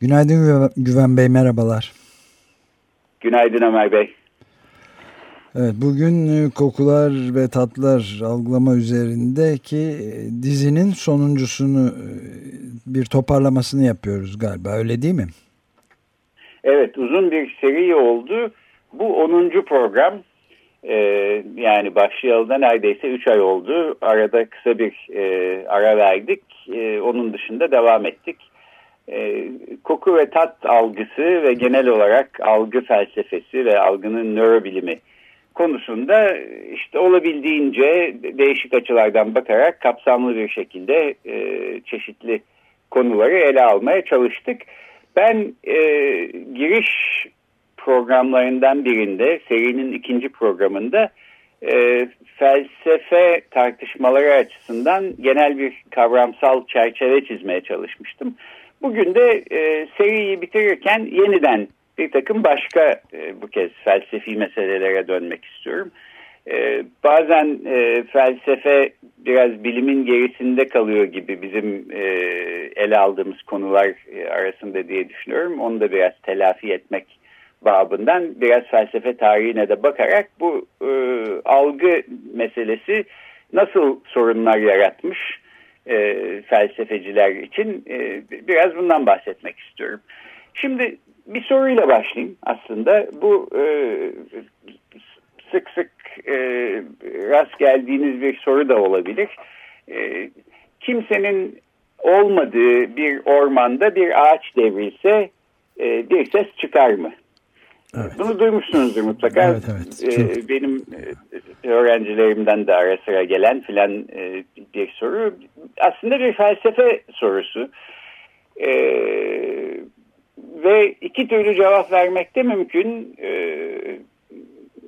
Günaydın Güven Bey, merhabalar. Günaydın Ömer Bey. Evet, bugün e, kokular ve tatlar algılama üzerindeki e, dizinin sonuncusunu e, bir toparlamasını yapıyoruz galiba öyle değil mi? Evet uzun bir seri oldu. Bu 10. program yani başlayalı da neredeyse 3 ay oldu. Arada kısa bir e, ara verdik. E, onun dışında devam ettik. E, koku ve tat algısı ve genel olarak algı felsefesi ve algının nörobilimi konusunda işte olabildiğince değişik açılardan bakarak kapsamlı bir şekilde e, çeşitli konuları ele almaya çalıştık. Ben e, giriş programlarından birinde, serinin ikinci programında e, felsefe tartışmaları açısından genel bir kavramsal çerçeve çizmeye çalışmıştım. Bugün de e, seriyi bitirirken yeniden bir takım başka e, bu kez felsefi meselelere dönmek istiyorum. E, bazen e, felsefe biraz bilimin gerisinde kalıyor gibi bizim e, ele aldığımız konular e, arasında diye düşünüyorum. Onu da biraz telafi etmek babından biraz felsefe tarihine de bakarak bu e, algı meselesi nasıl sorunlar yaratmış e, felsefeciler için e, biraz bundan bahsetmek istiyorum. Şimdi bir soruyla başlayayım aslında. Bu e, sık sık e, rast geldiğiniz bir soru da olabilir. E, kimsenin olmadığı bir ormanda bir ağaç devrilse e, bir ses çıkar mı? Evet. Bunu duymuşsunuzdur mutlaka. Evet, evet. Ee, benim e, öğrencilerimden de ara sıra gelen filan e, bir soru. Aslında bir felsefe sorusu. Ee, ve iki türlü cevap vermek de mümkün. Ee,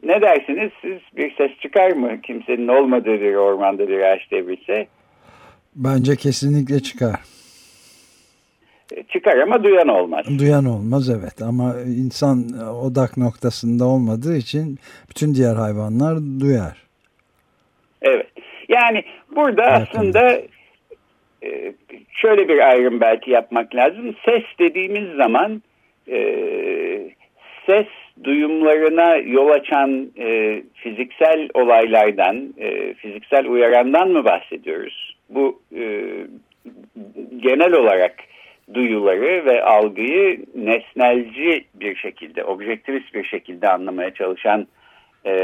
ne dersiniz siz bir ses çıkar mı kimsenin olmadığı bir ormanda bir ağaç devrilse? Bence kesinlikle çıkar çıkar ama duyan olmaz. Duyan olmaz evet ama insan odak noktasında olmadığı için bütün diğer hayvanlar duyar. Evet yani burada evet, aslında e, şöyle bir ayrım belki yapmak lazım. Ses dediğimiz zaman e, ses duyumlarına yol açan e, fiziksel olaylardan, fiziksel uyarandan mı bahsediyoruz? Bu genel olarak duyuları ve algıyı nesnelci bir şekilde, objektivist bir şekilde anlamaya çalışan e,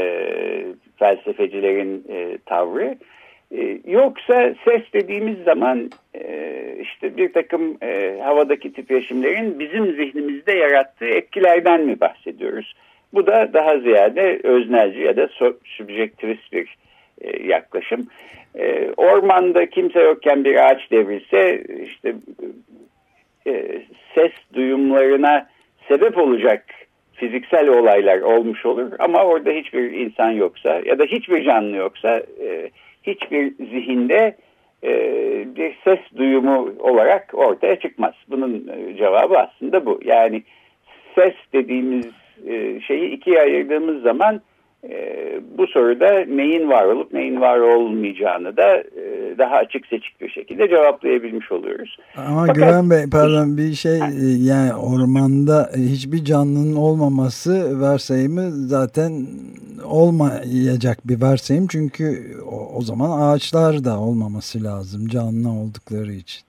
felsefecilerin e, tavrı. E, yoksa ses dediğimiz zaman e, işte bir takım e, havadaki titreşimlerin bizim zihnimizde yarattığı etkilerden mi bahsediyoruz? Bu da daha ziyade öznelci ya da subjektivist bir e, yaklaşım. E, ormanda kimse yokken bir ağaç devrilse işte e, ses duyumlarına sebep olacak fiziksel olaylar olmuş olur ama orada hiçbir insan yoksa ya da hiçbir canlı yoksa e, hiçbir zihinde e, bir ses duyumu olarak ortaya çıkmaz. Bunun cevabı aslında bu. Yani ses dediğimiz şeyi ikiye ayırdığımız zaman e, bu soruda neyin var olup neyin var olmayacağını da e, daha açık seçik bir şekilde cevaplayabilmiş oluyoruz. Ama Fakat, Güven Bey pardon bir şey e, yani ormanda hiçbir canlının olmaması varsayımı zaten olmayacak bir varsayım çünkü o, o zaman ağaçlar da olmaması lazım canlı oldukları için.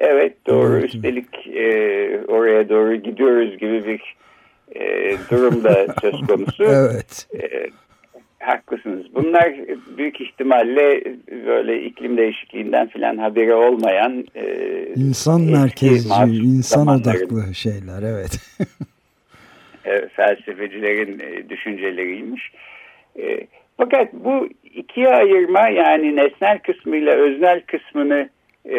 Evet doğru evet. üstelik e, oraya doğru gidiyoruz gibi bir e, durum da söz konusu. evet. E, haklısınız. Bunlar büyük ihtimalle böyle iklim değişikliğinden filan haberi olmayan e, insan merkezci, insan odaklı şeyler evet. e, felsefecilerin e, düşünceleriymiş. E, fakat bu ikiye ayırma yani nesnel kısmıyla öznel kısmını e,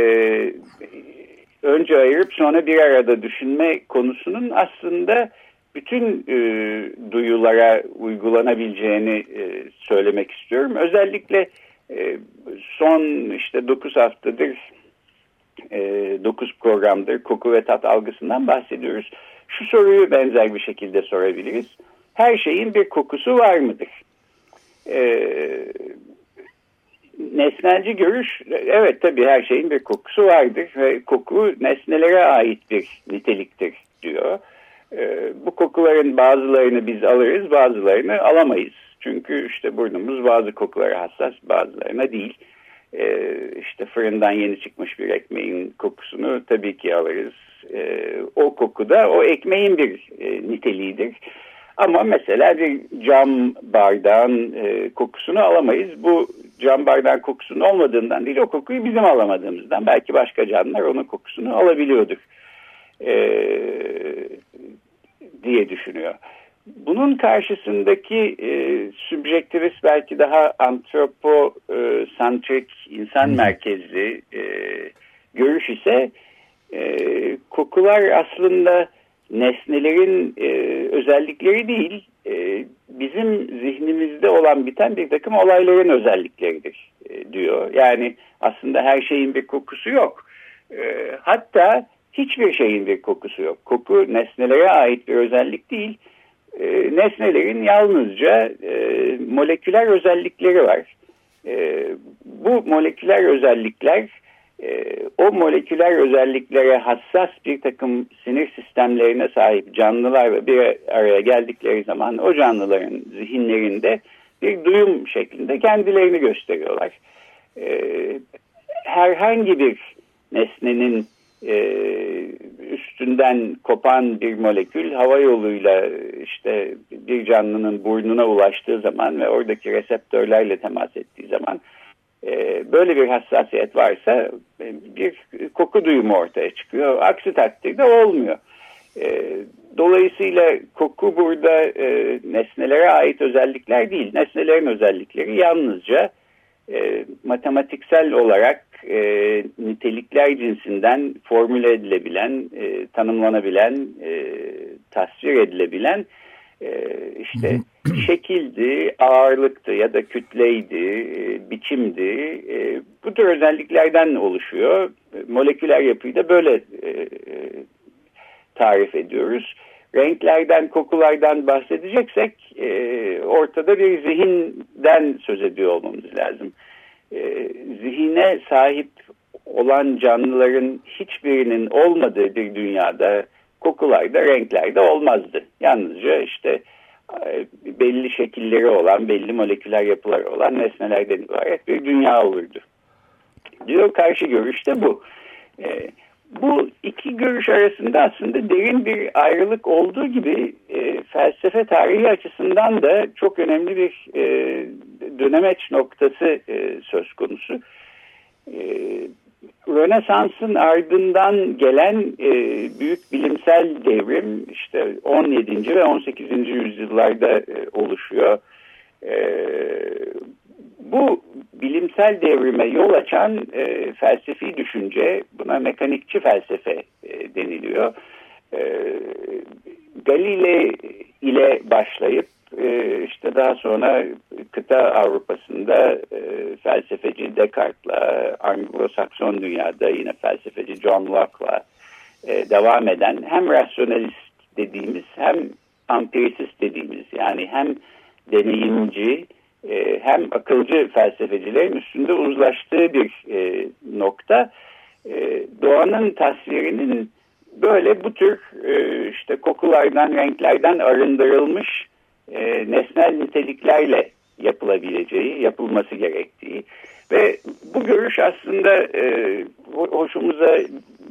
önce ayırıp sonra bir arada düşünme konusunun aslında bütün e, duyulara uygulanabileceğini e, söylemek istiyorum. Özellikle e, son işte 9 haftadır e, 9 programdır koku ve tat algısından bahsediyoruz. Şu soruyu benzer bir şekilde sorabiliriz. Her şeyin bir kokusu var mıdır? E, nesnelci görüş, evet tabii her şeyin bir kokusu vardır ve koku nesnelere ait bir niteliktir diyor. E, bu kokuların bazılarını biz alırız, bazılarını alamayız. Çünkü işte burnumuz bazı kokulara hassas, bazılarına değil. E, işte fırından yeni çıkmış bir ekmeğin kokusunu tabii ki alırız. E, o koku da o ekmeğin bir e, niteliğidir. Ama mesela bir cam bardağın e, kokusunu alamayız. Bu cam bardağın kokusunun olmadığından değil o kokuyu bizim alamadığımızdan. Belki başka canlılar onun kokusunu alabiliyordur. E, diye düşünüyor. Bunun karşısındaki e, subjektivist belki daha antroposantrik, insan merkezli e, görüş ise e, kokular aslında nesnelerin e, özellikleri değil, e, bizim zihnimizde olan biten bir takım olayların özellikleridir e, diyor. Yani aslında her şeyin bir kokusu yok. E, hatta hiçbir şeyin bir kokusu yok. Koku nesnelere ait bir özellik değil. E, nesnelerin yalnızca e, moleküler özellikleri var. E, bu moleküler özellikler e, o moleküler özelliklere hassas bir takım sinir sistemlerine sahip canlılar bir araya geldikleri zaman o canlıların zihinlerinde bir duyum şeklinde kendilerini gösteriyorlar. E, herhangi bir nesnenin e, üstünden kopan bir molekül hava yoluyla işte bir canlının burnuna ulaştığı zaman ve oradaki reseptörlerle temas ettiği zaman e, böyle bir hassasiyet varsa e, bir koku duyumu ortaya çıkıyor. Aksi takdirde olmuyor. E, dolayısıyla koku burada e, nesnelere ait özellikler değil. Nesnelerin özellikleri yalnızca e, matematiksel olarak e, nitelikler cinsinden formüle edilebilen, e, tanımlanabilen, e, tasvir edilebilen e, işte şekildi, ağırlıktı ya da kütleydi, e, biçimdi. E, bu tür özelliklerden oluşuyor. Moleküler yapıyı da böyle e, e, tarif ediyoruz. Renklerden, kokulardan bahsedeceksek e, ortada bir zihinden söz ediyor olmamız lazım. E, zihine sahip olan canlıların hiçbirinin olmadığı bir dünyada kokularda, renklerde olmazdı. Yalnızca işte e, belli şekilleri olan, belli moleküler yapıları olan nesnelerden ibaret bir dünya olurdu. Diyor karşı görüş de bu. E, bu iki görüş arasında aslında derin bir ayrılık olduğu gibi e, felsefe tarihi açısından da çok önemli bir e, dönemeç noktası e, söz konusu. E, Rönesans'ın ardından gelen e, büyük bilimsel devrim işte 17. ve 18. yüzyıllarda e, oluşuyor. E, bu bilimsel devrime yol açan e, felsefi düşünce, buna mekanikçi felsefe e, deniliyor. E, Galile ile başlayıp e, işte daha sonra kıta Avrupa'sında e, felsefeci Descartes'la, Anglo-Sakson dünyada yine felsefeci John Locke'la e, devam eden hem rasyonalist dediğimiz hem ampirisist dediğimiz yani hem deneyimci e, hem akılcı felsefecilerin üstünde uzlaştığı bir e, nokta e, doğanın tasvirinin böyle bu tür e, işte kokulardan, renklerden arındırılmış e, nesnel niteliklerle yapılabileceği, yapılması gerektiği ve bu görüş aslında e, hoşumuza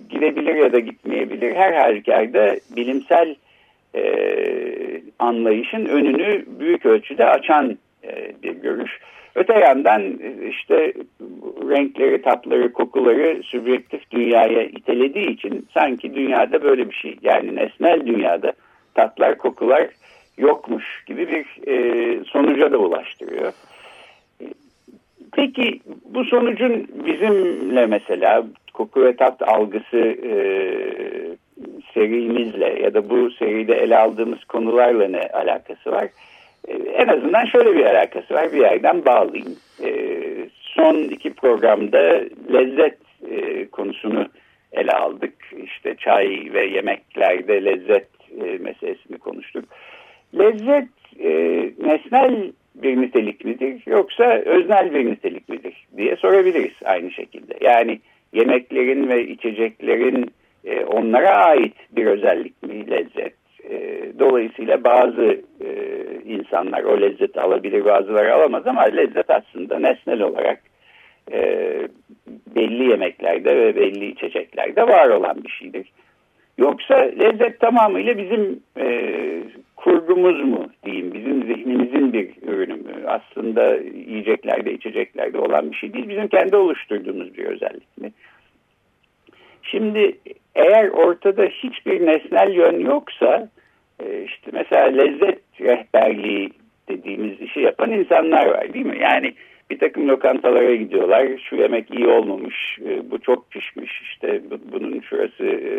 gidebilir ya da gitmeyebilir. Her halükarda bilimsel e, anlayışın önünü büyük ölçüde açan bir görüş. Öte yandan e, işte renkleri, tatları, kokuları sübjektif dünyaya itelediği için sanki dünyada böyle bir şey yani nesnel dünyada tatlar, kokular yokmuş gibi bir e, sonuca da ulaştırıyor. Peki bu sonucun bizimle mesela koku ve tat algısı e, serimizle ya da bu seride ele aldığımız konularla ne alakası var? En azından şöyle bir alakası var. Bir yerden bağlayayım. E, son iki programda lezzet e, konusunu ele aldık. İşte çay ve yemeklerde lezzet e, meselesini konuştuk. Lezzet e, nesnel bir nitelik midir yoksa öznel bir nitelik midir diye sorabiliriz aynı şekilde. Yani yemeklerin ve içeceklerin e, onlara ait bir özellik mi lezzet? E, dolayısıyla bazı insanlar o lezzeti alabilir bazıları alamaz ama lezzet aslında nesnel olarak e, belli yemeklerde ve belli içeceklerde var olan bir şeydir. Yoksa lezzet tamamıyla bizim e, kurgumuz mu diyeyim, bizim zihnimizin bir ürünü mü? Aslında yiyeceklerde, içeceklerde olan bir şey değil, bizim kendi oluşturduğumuz bir özellik mi? Şimdi eğer ortada hiçbir nesnel yön yoksa, e, işte mesela lezzet rehberliği dediğimiz işi yapan insanlar var değil mi? Yani bir takım lokantalara gidiyorlar. Şu yemek iyi olmamış, e, bu çok pişmiş, işte bunun şurası e,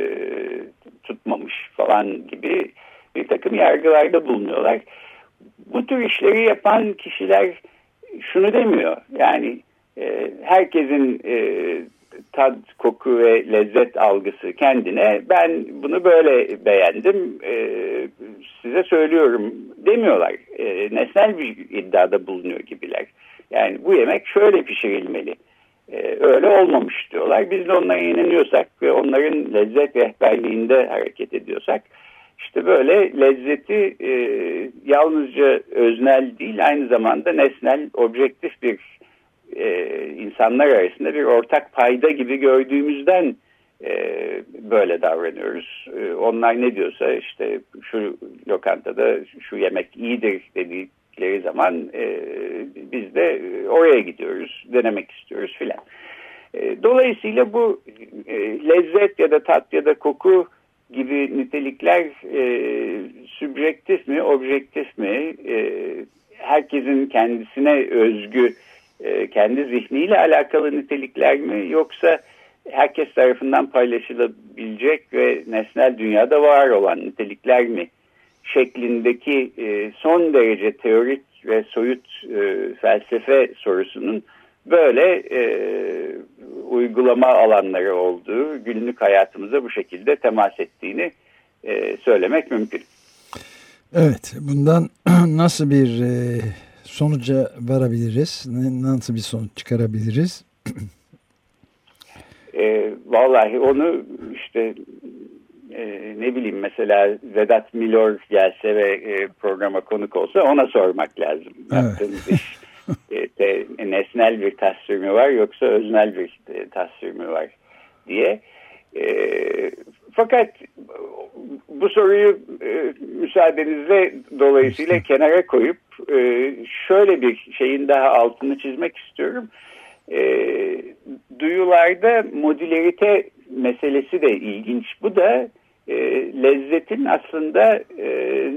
tutmamış falan gibi bir takım yargılarda bulunuyorlar. Bu tür işleri yapan kişiler şunu demiyor. Yani e, herkesin tad, koku ve lezzet algısı kendine ben bunu böyle beğendim size söylüyorum demiyorlar. nesnel bir iddiada bulunuyor gibiler. Yani bu yemek şöyle pişirilmeli. Ee, öyle olmamış diyorlar. Biz de onlara inanıyorsak ve onların lezzet rehberliğinde hareket ediyorsak işte böyle lezzeti e, yalnızca öznel değil aynı zamanda nesnel, objektif bir e, insanlar arasında bir ortak payda gibi gördüğümüzden e, böyle davranıyoruz. E, onlar ne diyorsa işte şu lokantada şu yemek iyidir dedikleri zaman e, biz de oraya gidiyoruz, denemek istiyoruz filan. E, dolayısıyla bu e, lezzet ya da tat ya da koku gibi nitelikler e, sübjektif mi, objektif mi, e, herkesin kendisine özgü, e, kendi zihniyle alakalı nitelikler mi, yoksa herkes tarafından paylaşılabilecek ve nesnel dünyada var olan nitelikler mi şeklindeki e, son derece teorik ve soyut e, felsefe sorusunun böyle e, uygulama alanları olduğu, günlük hayatımıza bu şekilde temas ettiğini söylemek mümkün. Evet, bundan nasıl bir sonuca varabiliriz? Nasıl bir sonuç çıkarabiliriz? e, vallahi onu işte e, ne bileyim mesela Vedat Milor gelse ve e, programa konuk olsa ona sormak lazım. Evet. Yaptığımız iş e, de, nesnel bir tasvir mi var yoksa öznel bir e, tasvir mi var diye. E, fakat bu soruyu e, müsaadenizle dolayısıyla kenara koyup e, şöyle bir şeyin daha altını çizmek istiyorum. E, duyularda modülerite meselesi de ilginç. Bu da e, lezzetin aslında e,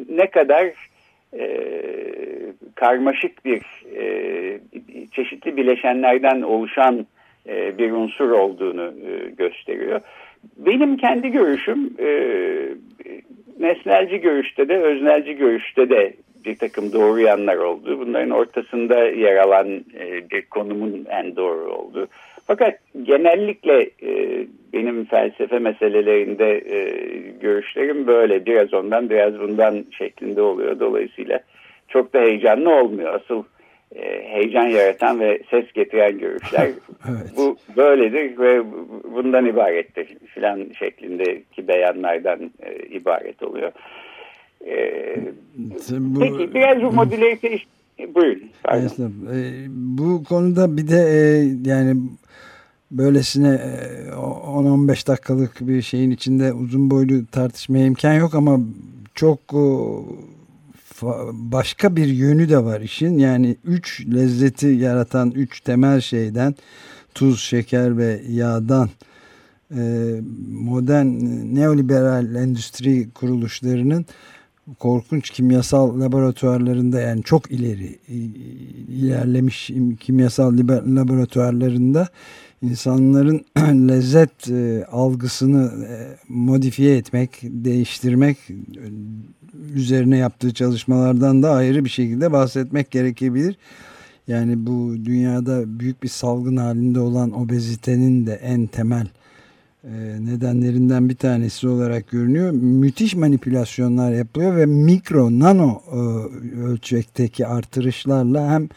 ne kadar e, karmaşık bir e, çeşitli bileşenlerden oluşan e, bir unsur olduğunu e, gösteriyor. Benim kendi görüşüm e, nesnelci görüşte de öznelci görüşte de bir takım doğru yanlar oldu. Bunların ortasında yer alan e, bir konumun en doğru olduğu. Fakat genellikle e, benim felsefe meselelerinde e, görüşlerim böyle biraz ondan biraz bundan şeklinde oluyor. Dolayısıyla çok da heyecanlı olmuyor. Asıl heyecan yaratan ve ses getiren görüşler evet. bu böyledir ve bundan ibarettir filan şeklindeki beyanlardan e, ibaret oluyor. E, bu, peki biraz bu modülerite işte Buyurun. E, bu konuda bir de e, yani böylesine 10-15 e, dakikalık bir şeyin içinde uzun boylu tartışmaya imkan yok ama çok başka bir yönü de var işin. Yani üç lezzeti yaratan üç temel şeyden tuz, şeker ve yağdan e, modern neoliberal endüstri kuruluşlarının korkunç kimyasal laboratuvarlarında yani çok ileri ilerlemiş kimyasal laboratuvarlarında insanların lezzet e, algısını e, modifiye etmek, değiştirmek üzerine yaptığı çalışmalardan da ayrı bir şekilde bahsetmek gerekebilir. Yani bu dünyada büyük bir salgın halinde olan obezitenin de en temel e, nedenlerinden bir tanesi olarak görünüyor. Müthiş manipülasyonlar yapılıyor ve mikro, nano e, ölçekteki artırışlarla hem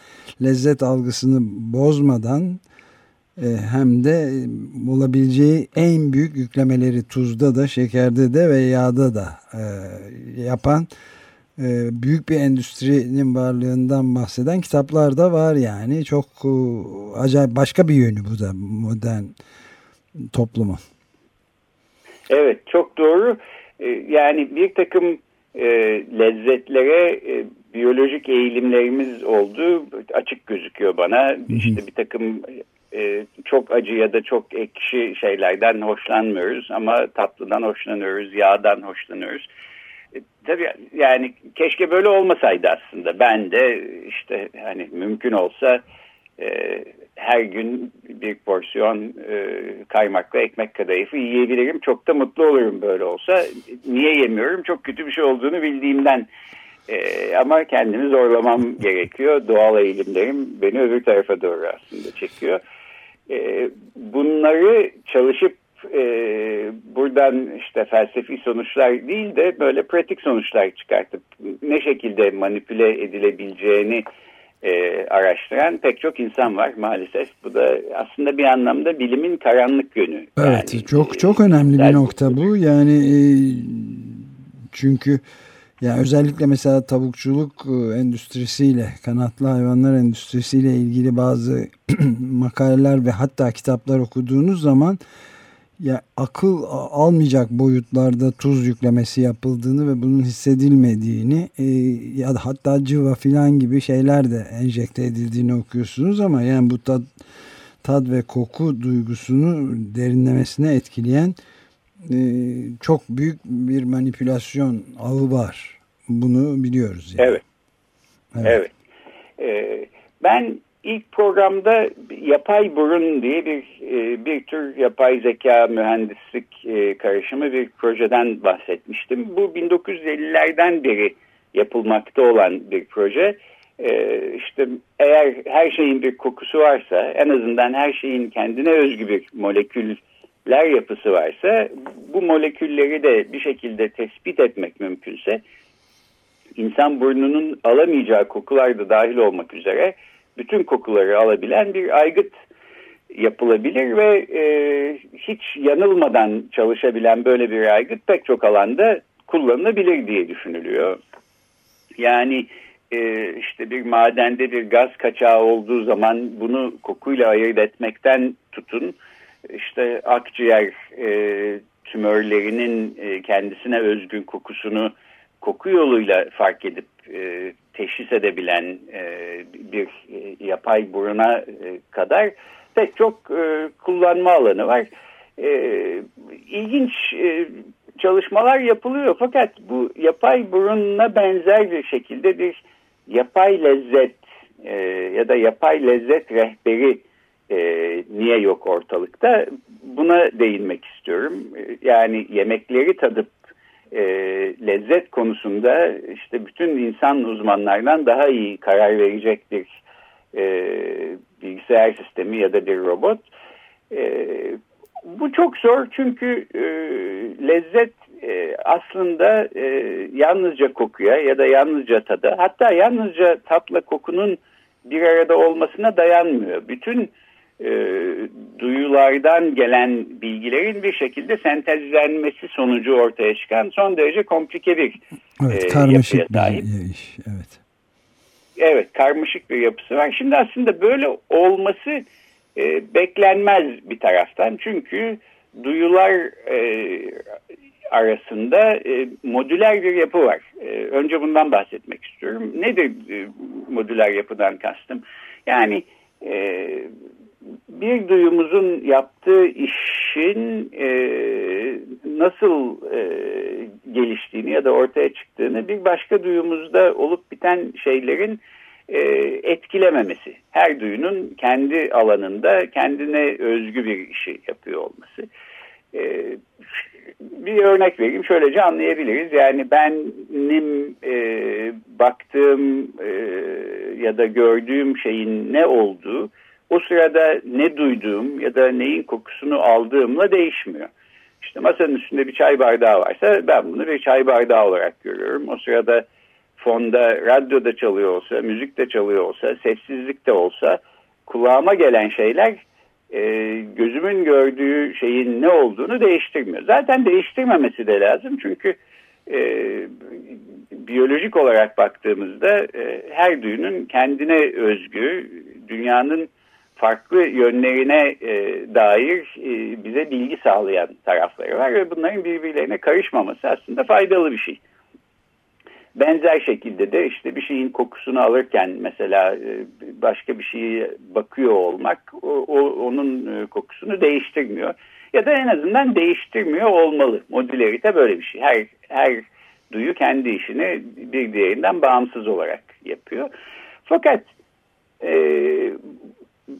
lezzet algısını bozmadan hem de bulabileceği en büyük yüklemeleri tuzda da, şekerde de ve yağda da yapan büyük bir endüstrinin varlığından bahseden kitaplar da var yani. Çok acayip başka bir yönü bu da modern toplumun. Evet çok doğru. Yani bir takım e, lezzetlere e, biyolojik eğilimlerimiz oldu açık gözüküyor bana. İşte bir takım e, çok acı ya da çok ekşi şeylerden hoşlanmıyoruz ama tatlıdan hoşlanıyoruz, yağdan hoşlanıyoruz. E, tabii yani keşke böyle olmasaydı aslında. Ben de işte hani mümkün olsa e, her gün bir porsiyon e, kaymaklı ekmek kadayıfı yiyebilirim. Çok da mutlu olurum böyle olsa. Niye yemiyorum? Çok kötü bir şey olduğunu bildiğimden. E, ama kendimi zorlamam gerekiyor. Doğal eğilimlerim beni öbür tarafa doğru aslında çekiyor. E, bunları çalışıp e, buradan işte felsefi sonuçlar değil de böyle pratik sonuçlar çıkartıp ne şekilde manipüle edilebileceğini e, araştıran pek çok insan var maalesef. Bu da aslında bir anlamda bilimin karanlık yönü. Evet yani, çok e, çok önemli bir nokta bu. Yani e, çünkü yani özellikle mesela tavukçuluk e, endüstrisiyle, kanatlı hayvanlar endüstrisiyle ilgili bazı makaleler ve hatta kitaplar okuduğunuz zaman ya akıl almayacak boyutlarda tuz yüklemesi yapıldığını ve bunun hissedilmediğini e, ya da hatta cıva filan gibi şeyler de enjekte edildiğini okuyorsunuz ama yani bu tad, tad ve koku duygusunu derinlemesine etkileyen e, çok büyük bir manipülasyon ağı var. Bunu biliyoruz. Yani. Evet. Evet. evet. Ee, ben ilk programda yapay burun diye bir e, bir tür yapay zeka mühendislik e, karışımı bir projeden bahsetmiştim. Bu 1950'lerden beri yapılmakta olan bir proje. E, işte eğer her şeyin bir kokusu varsa en azından her şeyin kendine özgü bir moleküller yapısı varsa bu molekülleri de bir şekilde tespit etmek mümkünse insan burnunun alamayacağı kokular da dahil olmak üzere bütün kokuları alabilen bir aygıt yapılabilir ve e, hiç yanılmadan çalışabilen böyle bir aygıt pek çok alanda kullanılabilir diye düşünülüyor. Yani e, işte bir madende bir gaz kaçağı olduğu zaman bunu kokuyla ayırt etmekten tutun işte akciğer e, tümörlerinin e, kendisine özgün kokusunu koku yoluyla fark edip e, teşhis edebilen e, bir e, yapay buruna e, kadar pek çok e, kullanma alanı var. E, ilginç e, çalışmalar yapılıyor fakat bu yapay burunla benzer bir şekilde bir yapay lezzet e, ya da yapay lezzet rehberi e, niye yok ortalıkta? Buna değinmek istiyorum. Yani yemekleri tadıp e, lezzet konusunda işte bütün insan uzmanlardan daha iyi karar verecek bir e, bilgisayar sistemi ya da bir robot. E, bu çok zor çünkü e, lezzet e, aslında e, yalnızca kokuya ya da yalnızca tada hatta yalnızca tatla kokunun bir arada olmasına dayanmıyor. Bütün e, duyulardan gelen bilgilerin bir şekilde sentezlenmesi sonucu ortaya çıkan son derece komplike bir evet, e, karmaşık yapıya sahip. Bir iş, evet. Evet, karmaşık bir yapısı var. Şimdi aslında böyle olması e, beklenmez bir taraftan. Çünkü duyular e, arasında e, modüler bir yapı var. E, önce bundan bahsetmek istiyorum. Nedir e, modüler yapıdan kastım? Yani e, bir duyumuzun yaptığı işin e, nasıl e, geliştiğini ya da ortaya çıktığını bir başka duyumuzda olup biten şeylerin e, etkilememesi. Her duyunun kendi alanında kendine özgü bir işi yapıyor olması. E, bir örnek vereyim şöylece anlayabiliriz. Yani benim e, baktığım e, ya da gördüğüm şeyin ne olduğu o sırada ne duyduğum ya da neyin kokusunu aldığımla değişmiyor. İşte masanın üstünde bir çay bardağı varsa ben bunu bir çay bardağı olarak görüyorum. O sırada fonda radyoda çalıyor olsa, müzik de çalıyor olsa, sessizlik de olsa kulağıma gelen şeyler e, gözümün gördüğü şeyin ne olduğunu değiştirmiyor. Zaten değiştirmemesi de lazım çünkü e, biyolojik olarak baktığımızda e, her duyunun kendine özgü, dünyanın farklı yönlerine e, dair e, bize bilgi sağlayan tarafları var ve bunların birbirlerine karışmaması aslında faydalı bir şey. Benzer şekilde de işte bir şeyin kokusunu alırken mesela e, başka bir şeye bakıyor olmak o, o, onun e, kokusunu değiştirmiyor. Ya da en azından değiştirmiyor olmalı. Modülerite böyle bir şey. Her, her duyu kendi işini bir diğerinden bağımsız olarak yapıyor. Fakat e,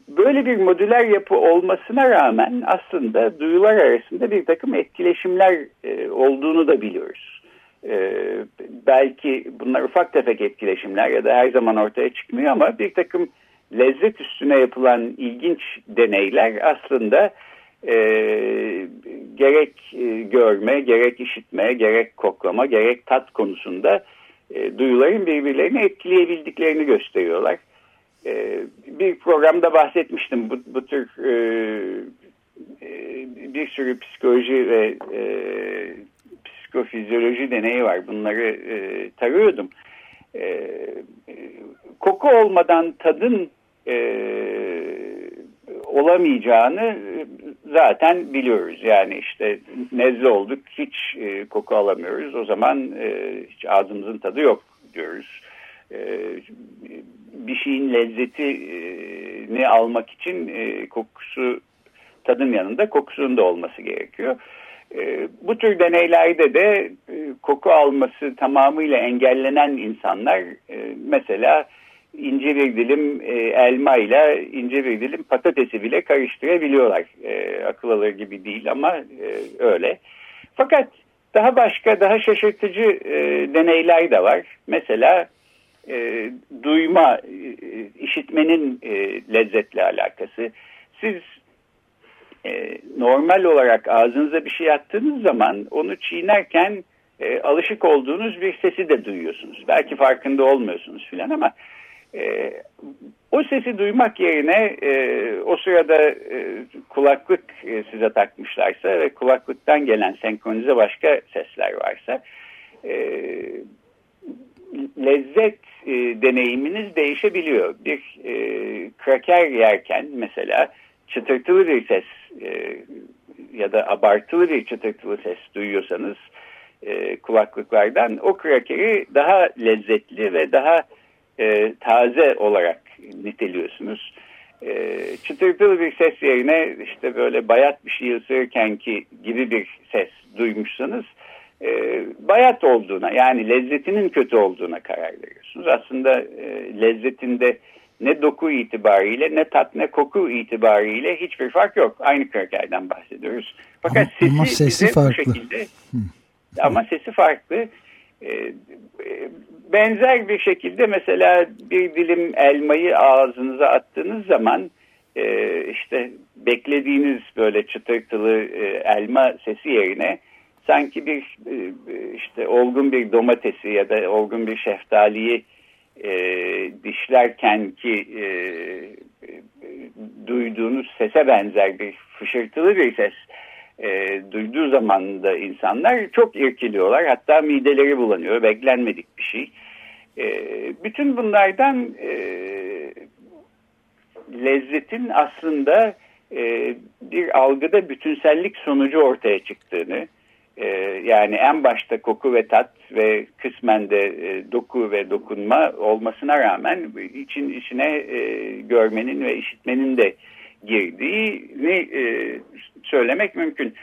böyle bir modüler yapı olmasına rağmen aslında duyular arasında bir takım etkileşimler e, olduğunu da biliyoruz. E, belki bunlar ufak tefek etkileşimler ya da her zaman ortaya çıkmıyor ama bir takım lezzet üstüne yapılan ilginç deneyler aslında e, gerek e, görme, gerek işitme, gerek koklama, gerek tat konusunda e, duyuların birbirlerini etkileyebildiklerini gösteriyorlar. E, bir programda bahsetmiştim bu, bu tür e, e, bir sürü psikoloji ve e, psikofizyoloji deneyi var. Bunları e, tarıyordum. E, koku olmadan tadın e, olamayacağını zaten biliyoruz. Yani işte nezle olduk hiç e, koku alamıyoruz. O zaman e, hiç ağzımızın tadı yok diyoruz. E, bir şeyin lezzetini almak için e, kokusu tadın yanında kokusunun da olması gerekiyor. E, bu tür deneylerde de koku alması tamamıyla engellenen insanlar mesela ince bir dilim elma ile ince bir dilim patatesi bile karıştırabiliyorlar. Akıl alır gibi değil ama öyle. Fakat daha başka daha şaşırtıcı deneyler de var. Mesela e, duyma, e, işitmenin e, lezzetle alakası. Siz e, normal olarak ağzınıza bir şey attığınız zaman onu çiğnerken e, alışık olduğunuz bir sesi de duyuyorsunuz. Belki farkında olmuyorsunuz filan ama e, o sesi duymak yerine e, o sırada e, kulaklık e, size takmışlarsa ve kulaklıktan gelen senkronize başka sesler varsa e, lezzet e, deneyiminiz değişebiliyor. Bir e, kraker yerken mesela çıtırtılı bir ses e, ya da abartılı bir çıtırtılı ses duyuyorsanız e, kulaklıklardan o krakeri daha lezzetli ve daha e, taze olarak niteliyorsunuz. E, çıtırtılı bir ses yerine işte böyle bayat bir şey ısırırken ki gibi bir ses duymuşsanız e, bayat olduğuna yani lezzetinin kötü olduğuna karar veriyorsunuz. Aslında e, lezzetinde ne doku itibariyle ne tat ne koku itibariyle hiçbir fark yok. Aynı krakerden bahsediyoruz. Fakat ama, sesi, ama sesi farklı. şekilde ama sesi farklı. E, e, benzer bir şekilde mesela bir dilim elmayı ağzınıza attığınız zaman e, işte beklediğiniz böyle çıtırtılı e, elma sesi yerine sanki bir e, işte olgun bir domatesi ya da olgun bir şeftaliyi e, dişlerken ki e, duyduğunuz sese benzer bir fışırtılı bir ses e, duyduğu zaman da insanlar çok irkiliyorlar. Hatta mideleri bulanıyor. Beklenmedik bir şey. E, bütün bunlardan e, lezzetin aslında e, bir algıda bütünsellik sonucu ortaya çıktığını e, yani en başta koku ve tat ve kısmen de e, doku ve dokunma olmasına rağmen için içine e, görmenin ve işitmenin de girdiğini e, söylemek mümkün.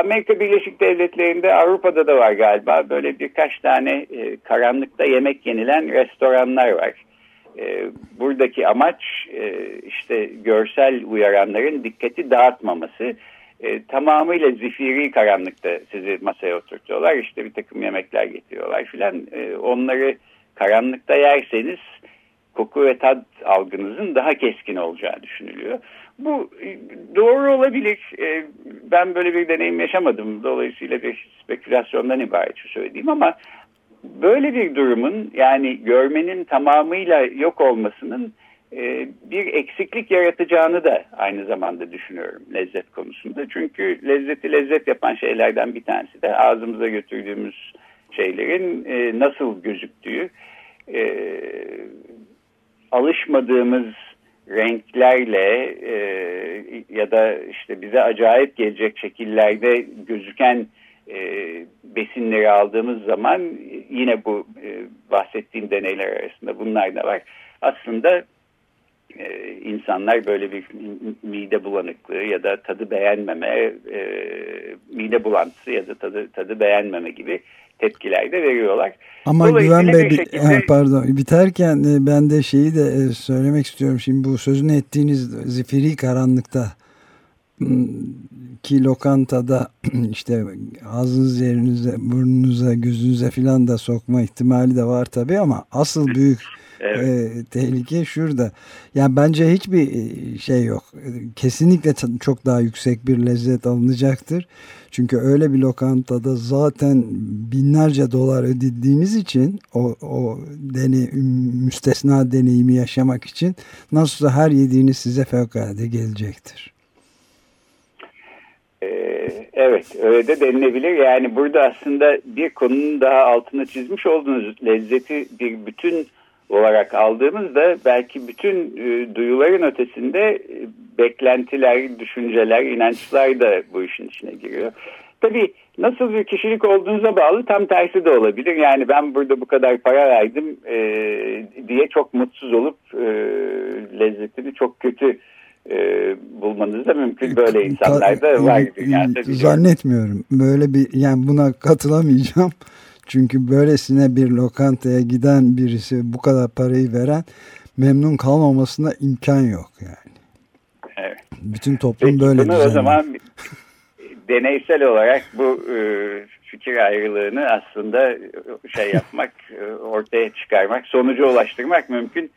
Amerika Birleşik Devletleri'nde Avrupa'da da var galiba böyle birkaç tane e, karanlıkta yemek yenilen restoranlar var. E, buradaki amaç e, işte görsel uyaranların dikkati dağıtmaması. E, tamamıyla zifiri karanlıkta sizi masaya oturtuyorlar. İşte bir takım yemekler getiriyorlar filan. E, onları karanlıkta yerseniz koku ve tat algınızın daha keskin olacağı düşünülüyor. Bu e, doğru olabilir. E, ben böyle bir deneyim yaşamadım. Dolayısıyla bir spekülasyondan ibaret şu söylediğim ama böyle bir durumun yani görmenin tamamıyla yok olmasının e, bir eksiklik yaratacağını da aynı zamanda düşünüyorum lezzet konusunda. Çünkü lezzeti lezzet yapan şeylerden bir tanesi de ağzımıza götürdüğümüz şeylerin nasıl gözüktüğü, alışmadığımız renklerle e, ya da işte bize acayip gelecek şekillerde gözüken e, besinleri aldığımız zaman yine bu e, bahsettiğim deneyler arasında bunlar da var. Aslında e, insanlar böyle bir mide bulanıklığı ya da tadı beğenmeme, e, mide bulantısı ya da tadı, tadı beğenmeme gibi tepkiler de veriyorlar. Ama Güven Bey şekilde... ha, pardon biterken e, ben de şeyi de e, söylemek istiyorum. Şimdi bu sözünü ettiğiniz zifiri karanlıkta ki lokantada işte ağzınız yerinize, burnunuza, gözünüze filan da sokma ihtimali de var tabii ama asıl büyük evet. e, tehlike şurada. Yani bence hiçbir e, şey yok. Kesinlikle çok daha yüksek bir lezzet alınacaktır. Çünkü öyle bir lokantada zaten binlerce dolar ödediğiniz için o, o deney, müstesna deneyimi yaşamak için nasılsa her yediğiniz size fevkalade gelecektir. Evet öyle de denilebilir. Yani burada aslında bir konunun daha altını çizmiş olduğunuz lezzeti bir bütün olarak aldığımızda belki bütün e, duyuların ötesinde e, beklentiler, düşünceler, inançlar da bu işin içine giriyor. Tabii nasıl bir kişilik olduğunuza bağlı tam tersi de olabilir. Yani ben burada bu kadar para verdim e, diye çok mutsuz olup e, lezzetini çok kötü e, bulmanız da mümkün. Böyle insanlar da var. Yani, zannetmiyorum. Böyle bir yani buna katılamayacağım. Çünkü böylesine bir lokantaya giden birisi bu kadar parayı veren memnun kalmamasına imkan yok yani. Evet. Bütün toplum Peki, böyle düzenli. O zaman deneysel olarak bu e, fikir ayrılığını aslında şey yapmak, e, ortaya çıkarmak, sonuca ulaştırmak mümkün.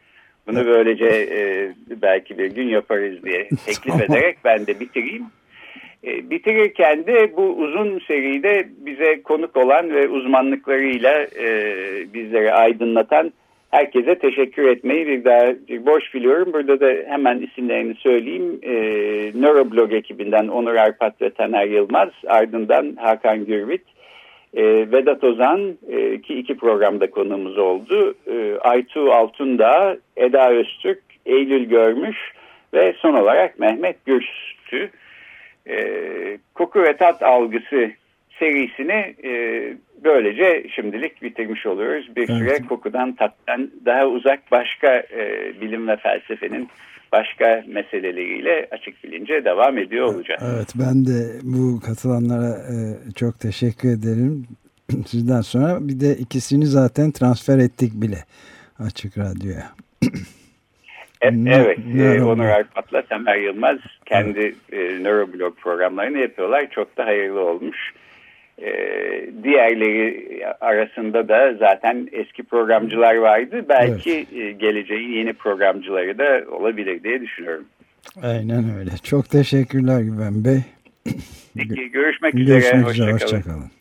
Bunu böylece e, belki bir gün yaparız diye teklif ederek ben de bitireyim. E, bitirirken de bu uzun seride bize konuk olan ve uzmanlıklarıyla e, bizleri aydınlatan herkese teşekkür etmeyi bir daha bir borç biliyorum. Burada da hemen isimlerini söyleyeyim. E, Neuroblog ekibinden Onur Arpat ve Taner Yılmaz, ardından Hakan Gürvit, e, Vedat Ozan e, ki iki programda konuğumuz oldu. E, Aytu Altundağ, Eda Öztürk, Eylül Görmüş ve son olarak Mehmet Gürstü e, koku ve tat algısı serisini e, böylece şimdilik bitirmiş oluyoruz. Bir evet. süre kokudan tattan daha uzak başka e, bilim ve felsefenin başka meseleleriyle açık bilince devam ediyor olacağız. Evet ben de bu katılanlara e, çok teşekkür ederim. Sizden sonra bir de ikisini zaten transfer ettik bile Açık Radyo'ya. Evet, e, Onur Arpat'la Semer Yılmaz kendi e, nöroblog programlarını yapıyorlar. Çok da hayırlı olmuş. E, diğerleri arasında da zaten eski programcılar vardı. Belki evet. e, geleceğin yeni programcıları da olabilir diye düşünüyorum. Aynen öyle. Çok teşekkürler Güven Bey. Peki görüşmek üzere. Görüşmek üzere. Hoşçakalın. Hoşça